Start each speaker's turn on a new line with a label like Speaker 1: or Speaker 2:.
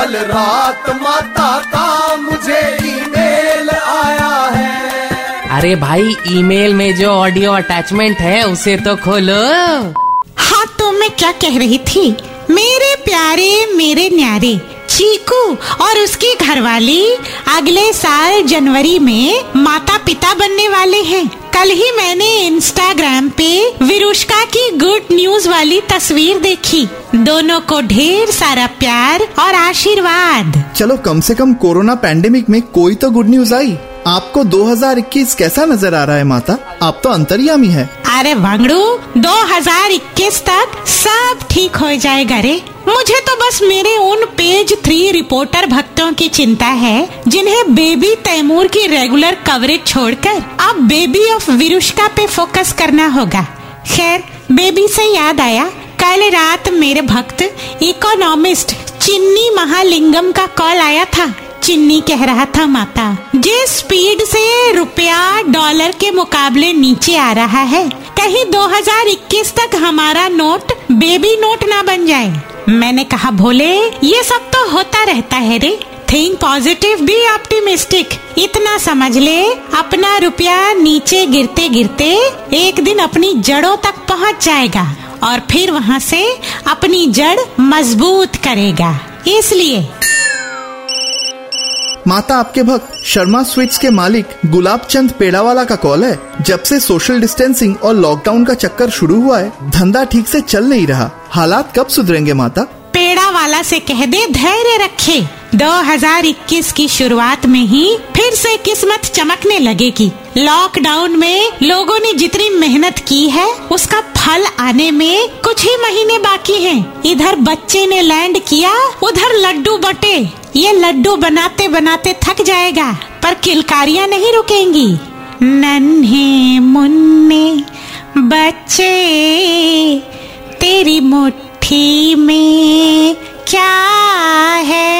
Speaker 1: कल रात माता का मुझे ईमेल आया है।
Speaker 2: अरे भाई ईमेल में जो ऑडियो अटैचमेंट है उसे तो खोलो।
Speaker 3: हाँ तो मैं क्या कह रही थी? मेरे प्यारे मेरे न्यारे चीकू और उसकी घरवाली अगले साल जनवरी में माता पिता बनने वाले हैं। कल ही मैंने इंस्टाग्राम पे विरुष्का की गुड न्यूज़ वाली तस्वीर देखी। दोनों को ढेर सारा प्यार और आशीर्वाद।
Speaker 4: चलो कम से कम कोरोना पैंडेमिक में कोई तो गुड न्यूज़ आई। आपको 2021 कैसा नज़र आ रहा है माता? आप तो अंतर्यामी है।
Speaker 3: अरे वांगड़ू 2021 तक सब ठीक हो जाएगा रे। मुझे तो बस मेरे उन पेज थ्री रिपोर्टर भक्तों की चिंता है जिन्हें बेबी तैमूर की रेगुलर कवरेज छोड़कर अब बेबी ऑफ़ विरुष्का पे फोकस करना होगा। खैर बेबी से याद आया, कल रात मेरे भक्त इकोनॉमिस्ट चिन्नी महालिंगम का कॉल आया था। चिन्नी कह रहा था, माता जिस स्पीड से रुपया डॉलर के मुकाबले नीचे आ रहा है। कहीं 2021 तक हमारा नोट बेबी नोट ना बन जाए। मैंने कहा, भोले, ये सब तो होता रहता है रे। थिंक पॉजिटिव बी ऑप्टिमिस्टिक इतना समझ ले अपना रुपया नीचे गिरते गिरते एक दिन अपनी जड़ों तक पहुँच जाएगा और फिर वहाँ से अपनी जड़ मज़बूत करेगा। इसलिए।
Speaker 4: माता आपके भक्त शर्मा स्वीट्स के मालिक गुलाब चंद पेड़ावाला का कॉल है। जब से सोशल डिस्टेंसिंग और लॉकडाउन का चक्कर शुरू हुआ है धंधा ठीक से चल नहीं रहा। हालात कब सुधरेंगे माता?
Speaker 3: पेड़ा वाला से कह दे धैर्य रखे। 2021 की शुरुआत में ही फिर से किस्मत चमकने लगेगी। लॉकडाउन में लोगों ने जितनी मेहनत की है, उसका फल आने में कुछ ही महीने बाकी हैं। इधर बच्चे ने लैंड किया, उधर लड्डू बटे। ये लड्डू बनाते बनाते थक जाएगा, पर किलकारियाँ नहीं रुकेंगी। नन्हे मुन्ने, बच्चे, तेरी मुट्ठी में क्या है?